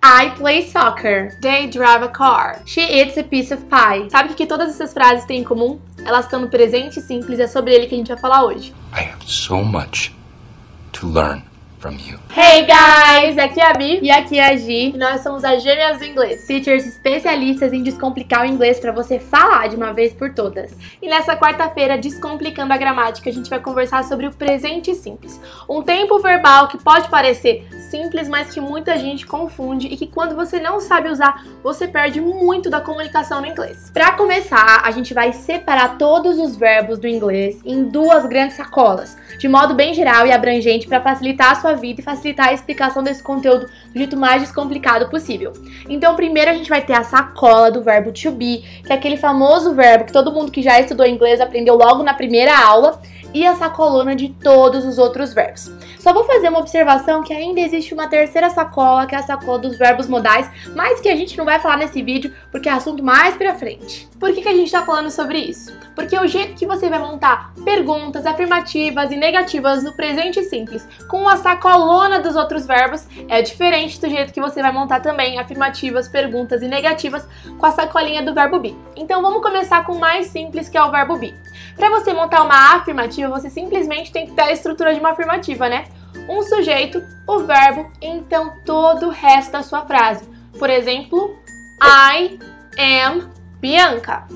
I play soccer. They drive a car. She eats a piece of pie. Sabe o que todas essas frases têm em comum? Elas estão no presente simples, é sobre ele que a gente vai falar hoje. I have so much to learn from you. Hey guys, aqui é a Bi e aqui é a Gi. E nós somos as Gêmeas do Inglês, teachers especialistas em descomplicar o inglês para você falar de uma vez por todas. E nessa quarta-feira, descomplicando a gramática, a gente vai conversar sobre o presente simples, um tempo verbal que pode parecer simples, mas que muita gente confunde e que quando você não sabe usar, você perde muito da comunicação no inglês. Para começar, a gente vai separar todos os verbos do inglês em duas grandes sacolas, de modo bem geral e abrangente para facilitar a sua vida e facilitar a explicação desse conteúdo do jeito mais descomplicado possível. Então, primeiro a gente vai ter a sacola do verbo to be, que é aquele famoso verbo que todo mundo que já estudou inglês aprendeu logo na primeira aula e a sacolona de todos os outros verbos. Só vou fazer uma observação que ainda existe uma terceira sacola, que é a sacola dos verbos modais, mas que a gente não vai falar nesse vídeo porque é assunto mais pra frente. Por que, que a gente tá falando sobre isso? Porque o jeito que você vai montar perguntas afirmativas e negativas no presente simples com a sacolona dos outros verbos é diferente do jeito que você vai montar também afirmativas, perguntas e negativas com a sacolinha do verbo be. Então vamos começar com o mais simples, que é o verbo be. Para você montar uma afirmativa, você simplesmente tem que ter a estrutura de uma afirmativa, né? Um sujeito, o verbo, então todo o resto da sua frase. Por exemplo, I am Bianca.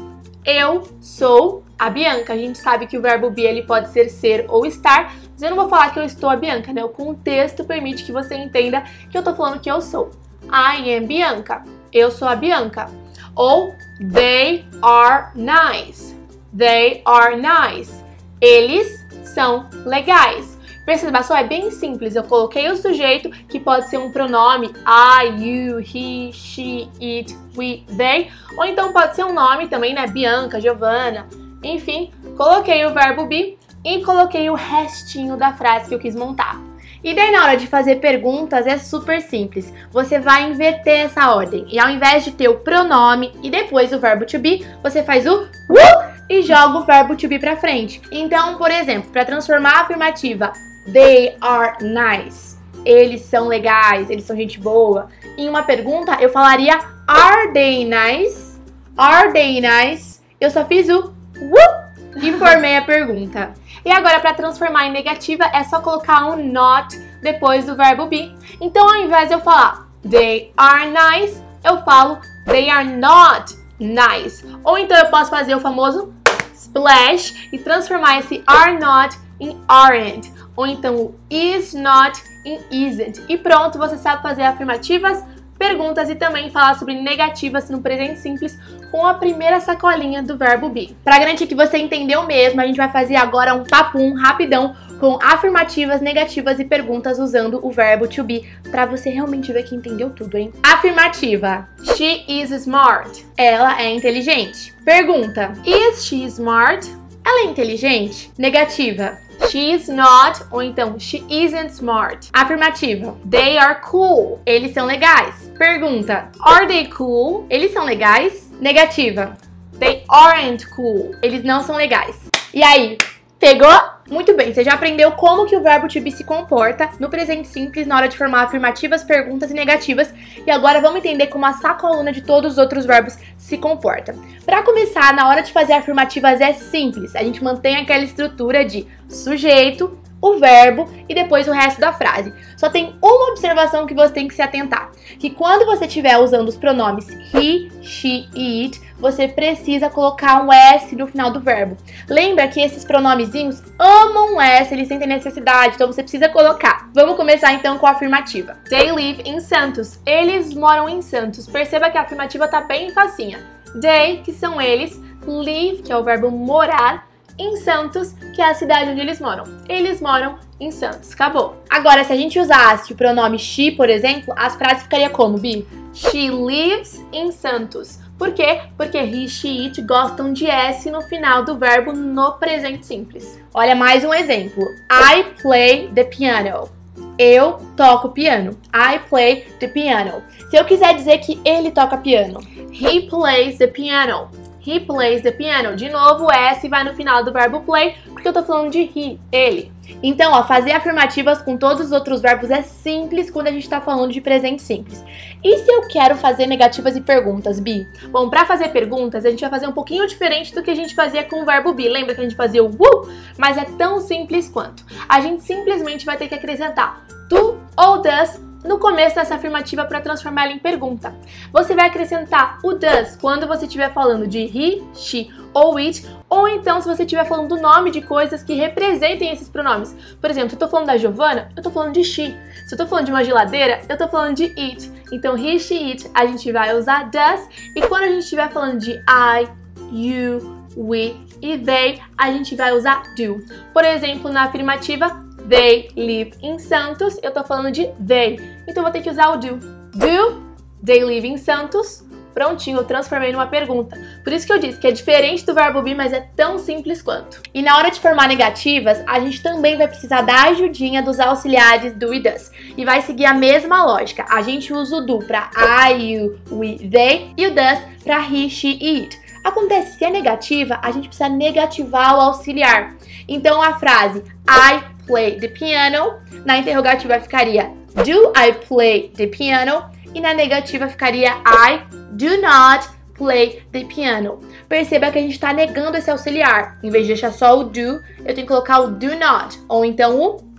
Eu sou a Bianca. A gente sabe que o verbo be ele pode ser ser ou estar, mas eu não vou falar que eu estou a Bianca, né? O contexto permite que você entenda que eu tô falando que eu sou. I am Bianca. Eu sou a Bianca. Ou they are nice. They are nice. Eles são legais. Perceba só, é bem simples. Eu coloquei o sujeito, que pode ser um pronome I, you, he, she, it, we, they. Ou então pode ser um nome também, né? Bianca, Giovanna. Enfim, coloquei o verbo be e coloquei o restinho da frase que eu quis montar. E daí na hora de fazer perguntas é super simples. Você vai inverter essa ordem. E ao invés de ter o pronome e depois o verbo to be, você faz o uh e joga o verbo to be para frente. Então, por exemplo, para transformar a afirmativa They are nice. Eles são legais, eles são gente boa. Em uma pergunta, eu falaria Are they nice? Are they nice? Eu só fiz o whoop e formei a pergunta. E agora, para transformar em negativa, é só colocar um not depois do verbo be. Então, ao invés de eu falar They are nice, eu falo They are not nice. Ou então eu posso fazer o famoso splash e transformar esse are not em aren't ou então o is not em isn't. E pronto, você sabe fazer afirmativas, perguntas e também falar sobre negativas no presente simples com a primeira sacolinha do verbo be. Para garantir que você entendeu mesmo, a gente vai fazer agora um papum rapidão com afirmativas, negativas e perguntas usando o verbo to be para você realmente ver que entendeu tudo, hein? Afirmativa: She is smart. Ela é inteligente. Pergunta: Is she smart? Ela é inteligente? Negativa: She is not, ou então she isn't smart. Afirmativa. They are cool. Eles são legais. Pergunta. Are they cool? Eles são legais? Negativa. They aren't cool. Eles não são legais. E aí, pegou? Muito bem, você já aprendeu como que o verbo to be se comporta no presente simples na hora de formar afirmativas, perguntas e negativas. E agora vamos entender como a sacoluna de todos os outros verbos se comporta. Para começar, na hora de fazer afirmativas é simples. A gente mantém aquela estrutura de sujeito, o verbo e depois o resto da frase. Só tem uma observação que você tem que se atentar, que quando você estiver usando os pronomes he, she e it, você precisa colocar um S no final do verbo. Lembra que esses pronomezinhos amam S, eles sentem necessidade, então você precisa colocar. Vamos começar então com a afirmativa. They live in Santos. Eles moram em Santos. Perceba que a afirmativa tá bem facinha. They, que são eles, live, que é o verbo morar, em Santos, que é a cidade onde eles moram. Eles moram em Santos. Acabou. Agora, se a gente usasse o pronome she, por exemplo, as frases ficariam como, Bi? She lives in Santos. Por quê? Porque he, she, it gostam de S no final do verbo no presente simples. Olha mais um exemplo. I play the piano. Eu toco piano. I play the piano. Se eu quiser dizer que ele toca piano, he plays the piano. He plays the piano. De novo, o S vai no final do verbo play, porque eu tô falando de he, ele. Então, ó, fazer afirmativas com todos os outros verbos é simples quando a gente tá falando de presente simples. E se eu quero fazer negativas e perguntas, Bi? Bom, para fazer perguntas, a gente vai fazer um pouquinho diferente do que a gente fazia com o verbo be. Lembra que a gente fazia o woo? Mas é tão simples quanto. A gente simplesmente vai ter que acrescentar do ou does no começo dessa afirmativa para transformar ela em pergunta. Você vai acrescentar o does quando você estiver falando de he, she ou it, ou então se você estiver falando do nome de coisas que representem esses pronomes. Por exemplo, se eu estou falando da Giovana, eu estou falando de she. Se eu estou falando de uma geladeira, eu estou falando de it. Então, he, she, it, a gente vai usar does. E quando a gente estiver falando de I, you, we e they, a gente vai usar do. Por exemplo, na afirmativa, They live in Santos. Eu tô falando de they. Então vou ter que usar o do. Do they live in Santos? Prontinho, eu transformei numa pergunta. Por isso que eu disse que é diferente do verbo be, mas é tão simples quanto. E na hora de formar negativas, a gente também vai precisar da ajudinha dos auxiliares do e does. E vai seguir a mesma lógica. A gente usa o do para I, you, we, they e o does para he, she it. Acontece, se é negativa, a gente precisa negativar o auxiliar. Então a frase I play the piano, na interrogativa ficaria Do I play the piano? E na negativa ficaria I do not play the piano. Perceba que a gente está negando esse auxiliar. Em vez de deixar só o do, eu tenho que colocar o do not. Ou então o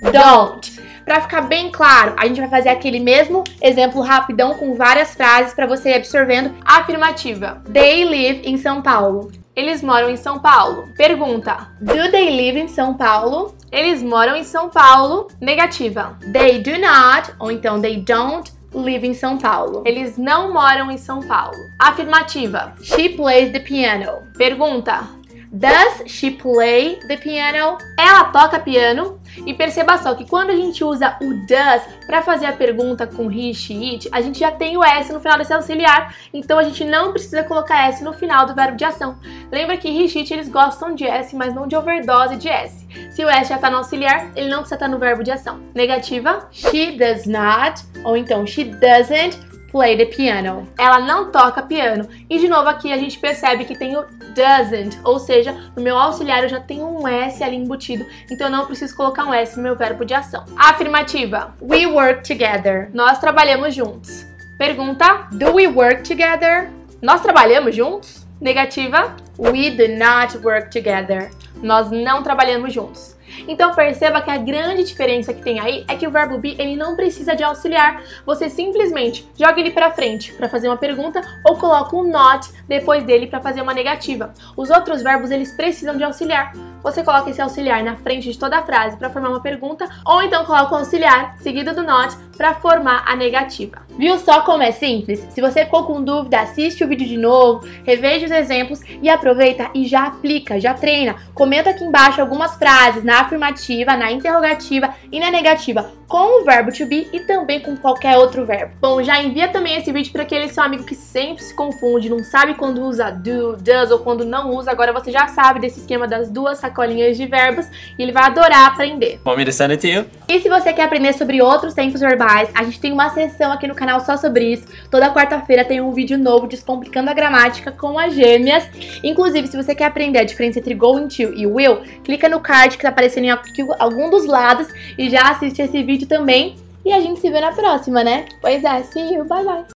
don't. Para ficar bem claro, a gente vai fazer aquele mesmo exemplo rapidão com várias frases para você ir absorvendo. Afirmativa. They live em São Paulo. Eles moram em São Paulo. Pergunta: Do they live in São Paulo? Eles moram em São Paulo. Negativa: They do not, ou então they don't live in São Paulo. Eles não moram em São Paulo. Afirmativa: She plays the piano. Pergunta: Does she play the piano? Ela toca piano. E perceba só que quando a gente usa o does para fazer a pergunta com he, she, it, a gente já tem o S no final desse auxiliar, então a gente não precisa colocar S no final do verbo de ação. Lembra que he, she, it, eles gostam de S, mas não de overdose de S. Se o S já está no auxiliar, ele não precisa estar no verbo de ação. Negativa, she does not, ou então she doesn't play the piano. Ela não toca piano. E de novo aqui a gente percebe que tem o doesn't, ou seja, no meu auxiliar eu já tenho um S ali embutido, então eu não preciso colocar um S no meu verbo de ação. Afirmativa. We work together. Nós trabalhamos juntos. Pergunta: Do we work together? Nós trabalhamos juntos? Negativa. We do not work together. Nós não trabalhamos juntos. Então perceba que a grande diferença que tem aí é que o verbo be ele não precisa de auxiliar. Você simplesmente joga ele para frente para fazer uma pergunta ou coloca um not depois dele para fazer uma negativa. Os outros verbos eles precisam de auxiliar. Você coloca esse auxiliar na frente de toda a frase para formar uma pergunta ou então coloca o auxiliar seguido do not para formar a negativa. Viu só como é simples? Se você ficou com dúvida, assiste o vídeo de novo, reveja os exemplos e aproveita e já aplica, já treina. Comenta aqui embaixo algumas frases na afirmativa, na interrogativa e na negativa com o verbo to be e também com qualquer outro verbo. Bom, já envia também esse vídeo para aquele seu amigo que sempre se confunde, não sabe quando usa do, does ou quando não usa. Agora você já sabe desse esquema das duas sacolinhas de verbos e ele vai adorar aprender. Want me to send it to you? E se você quer aprender sobre outros tempos verbais, a gente tem uma sessão aqui no canal só sobre isso. Toda quarta-feira tem um vídeo novo descomplicando a gramática com as gêmeas. Inclusive, se você quer aprender a diferença entre going to e will, clica no card que tá aparecendo em algum dos lados e já assiste esse vídeo também. E a gente se vê na próxima, né? Pois é, see you, bye bye!